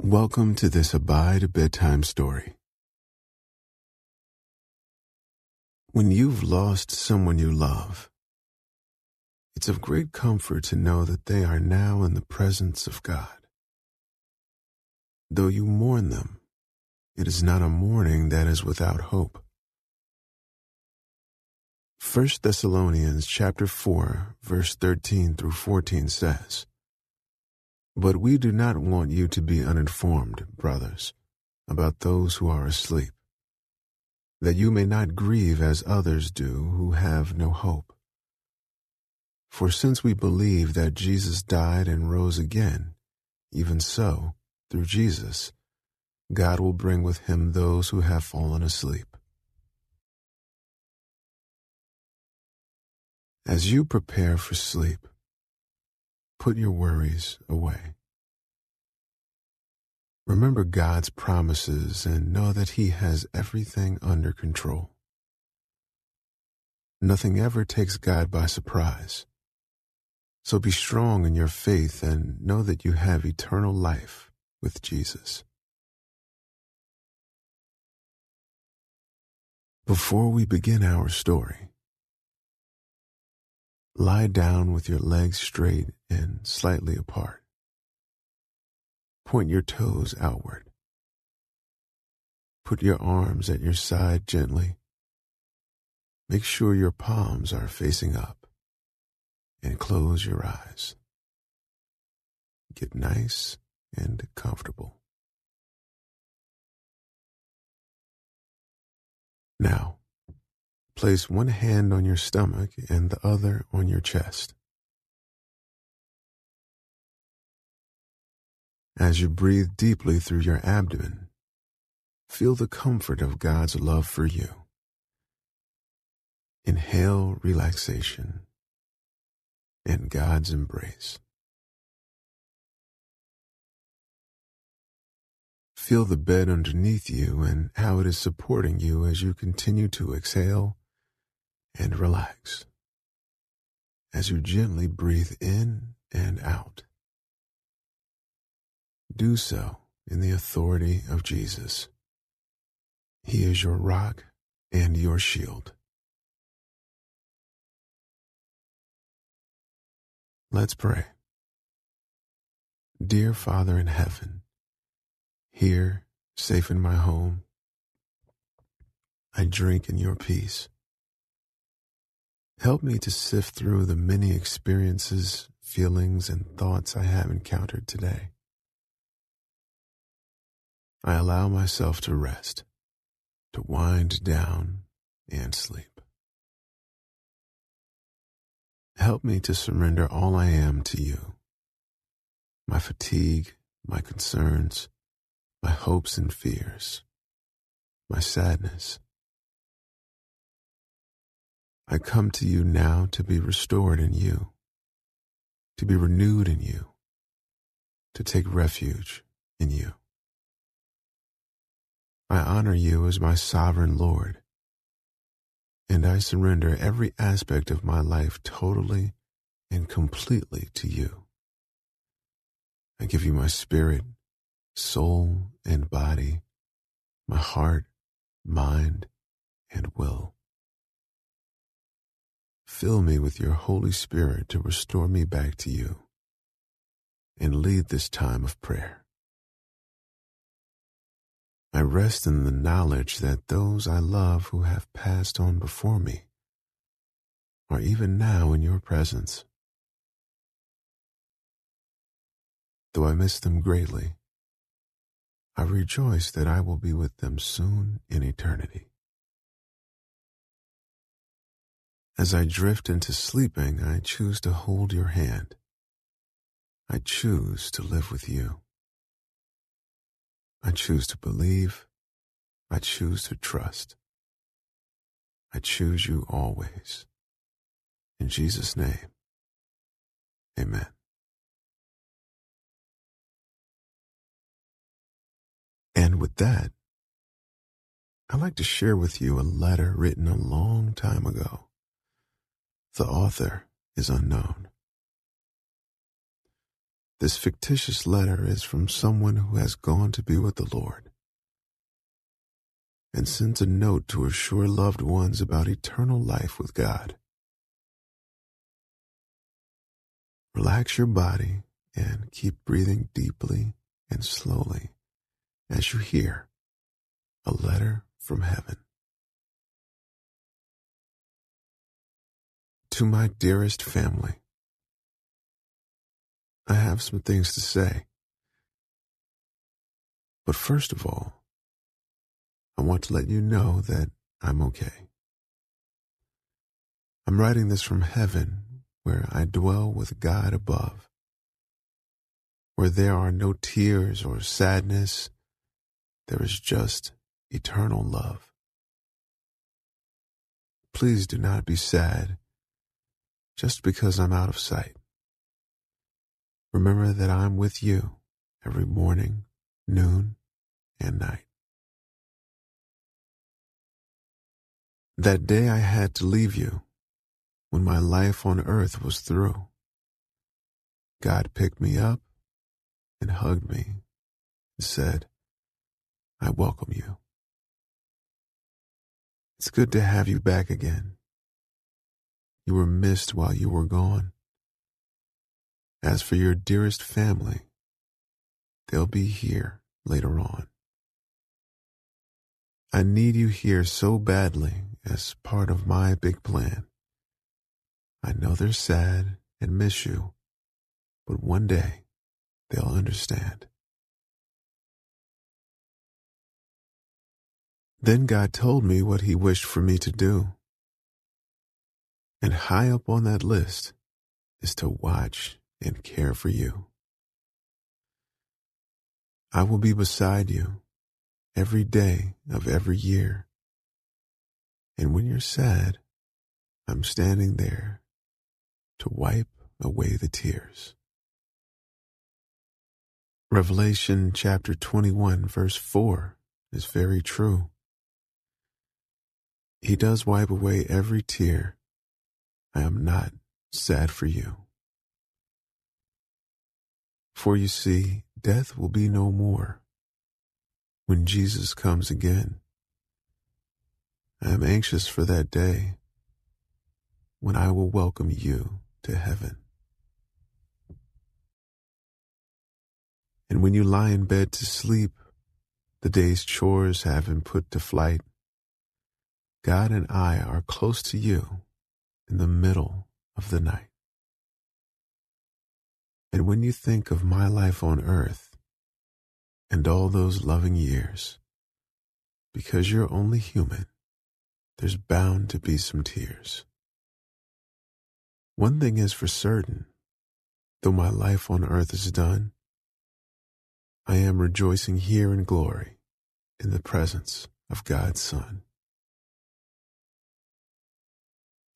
Welcome to this Abide Bedtime Story. When you've lost someone you love, it's of great comfort to know that they are now in the presence of God. Though you mourn them, it is not a mourning that is without hope. 1 Thessalonians chapter 4 verse 13 through 14 says, but we do not want you to be uninformed, brothers, about those who are asleep, that you may not grieve as others do who have no hope. For since we believe that Jesus died and rose again, even so, through Jesus, God will bring with him those who have fallen asleep. As you prepare for sleep, Put your worries away. Remember God's promises and know that He has everything under control. Nothing ever takes God by surprise. So be strong in your faith and know that you have eternal life with Jesus. Before we begin our story, Lie down with your legs straight and slightly apart. Point your toes outward. Put your arms at your side gently. Make sure your palms are facing up and close your eyes. Get nice and comfortable. Now, Place one hand on your stomach and the other on your chest. As you breathe deeply through your abdomen, feel the comfort of God's love for you. Inhale relaxation and God's embrace. Feel the bed underneath you and how it is supporting you as you continue to exhale and relax as you gently breathe in and out. Do so in the authority of Jesus. He is your rock and your shield. Let's pray. Dear Father in heaven, here, safe in my home, I drink in your peace. Help me to sift through the many experiences, feelings, and thoughts I have encountered today. I allow myself to rest, to wind down and sleep. Help me to surrender all I am to you. My fatigue, my concerns, my hopes and fears, my sadness, I come to you now to be restored in you, to be renewed in you, to take refuge in you. I honor you as my sovereign Lord, and I surrender every aspect of my life totally and completely to you. I give you my spirit, soul, and body, my heart, mind, and will. Fill me with your Holy Spirit to restore me back to you and lead this time of prayer. I rest in the knowledge that those I love who have passed on before me are even now in your presence. Though I miss them greatly, I rejoice that I will be with them soon in eternity. As I drift into sleeping, I choose to hold your hand. I choose to live with you. I choose to believe. I choose to trust. I choose you always. In Jesus' name, amen. And with that, I'd like to share with you a letter written a long time ago the author is unknown. This fictitious letter is from someone who has gone to be with the Lord and sends a note to assure loved ones about eternal life with God. Relax your body and keep breathing deeply and slowly as you hear a letter from heaven. To my dearest family, I have some things to say. But first of all, I want to let you know that I'm okay. I'm writing this from heaven where I dwell with God above, where there are no tears or sadness, there is just eternal love. Please do not be sad just because I'm out of sight. Remember that I'm with you every morning, noon, and night. That day I had to leave you when my life on earth was through. God picked me up and hugged me and said, I welcome you. It's good to have you back again. You were missed while you were gone. As for your dearest family, they'll be here later on. I need you here so badly as part of my big plan. I know they're sad and miss you, but one day they'll understand. Then God told me what He wished for me to do. And high up on that list is to watch and care for you. I will be beside you every day of every year. And when you're sad, I'm standing there to wipe away the tears. Revelation chapter 21, verse 4 is very true. He does wipe away every tear. I am not sad for you. For you see, death will be no more when Jesus comes again. I am anxious for that day when I will welcome you to heaven. And when you lie in bed to sleep, the day's chores have been put to flight. God and I are close to you in the middle of the night. And when you think of my life on earth and all those loving years, because you're only human, there's bound to be some tears. One thing is for certain, though my life on earth is done, I am rejoicing here in glory in the presence of God's Son.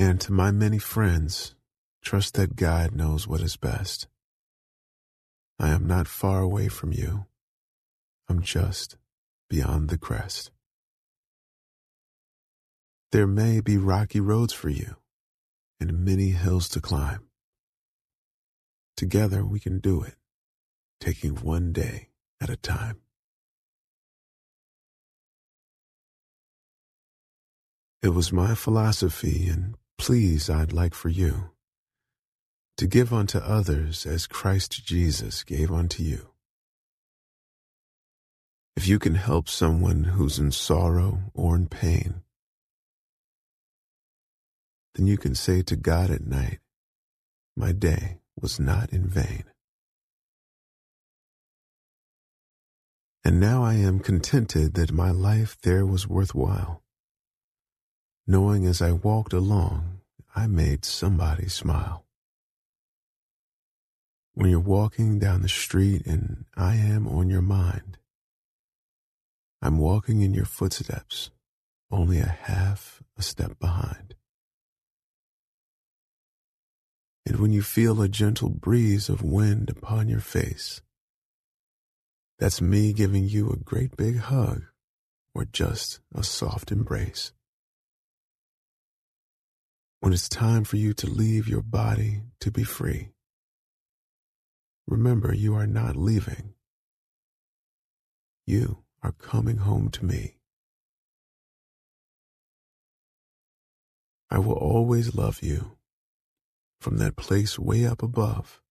And to my many friends, trust that God knows what is best. I am not far away from you. I'm just beyond the crest. There may be rocky roads for you and many hills to climb. Together we can do it, taking one day at a time. It was my philosophy, and please, I'd like for you to give unto others as Christ Jesus gave unto you. If you can help someone who's in sorrow or in pain, then you can say to God at night, My day was not in vain. And now I am contented that my life there was worthwhile, knowing as I walked along, I made somebody smile. When you're walking down the street and I am on your mind, I'm walking in your footsteps, only a half a step behind. and when you feel a gentle breeze of wind upon your face, that's me giving you a great big hug or just a soft embrace. When it's time for you to leave your body to be free, remember you are not leaving. You are coming home to me. I will always love you from that place way up above.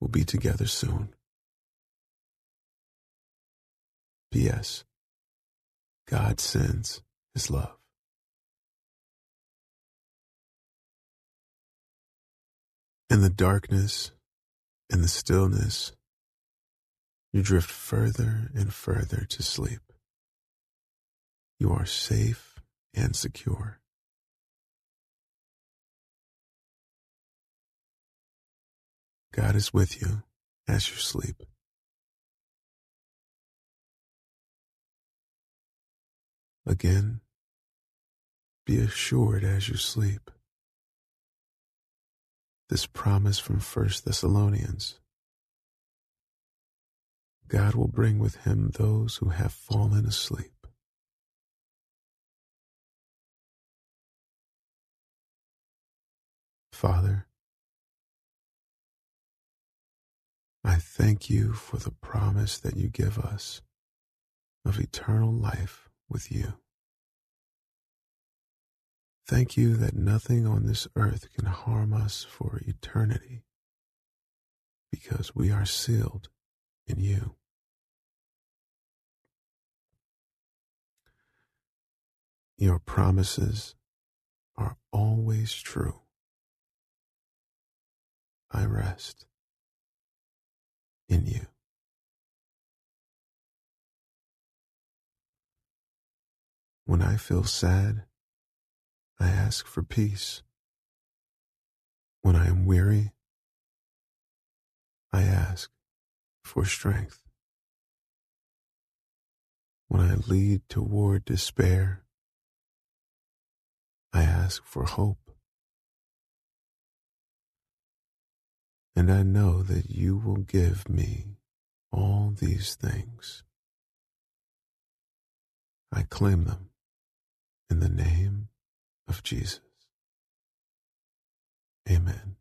We'll be together soon. P.S. God sends his love. In the darkness in the stillness, you drift further and further to sleep. You are safe and secure. God is with you as you sleep. Again, be assured as you sleep. This promise from 1 Thessalonians God will bring with him those who have fallen asleep. Father, I thank you for the promise that you give us of eternal life with you. Thank you that nothing on this earth can harm us for eternity because we are sealed in you. Your promises are always true. I rest in you. When I feel sad, I ask for peace. When I am weary, I ask for strength. When I lead toward despair, I ask for hope. And I know that you will give me all these things. I claim them in the name of Jesus. Amen.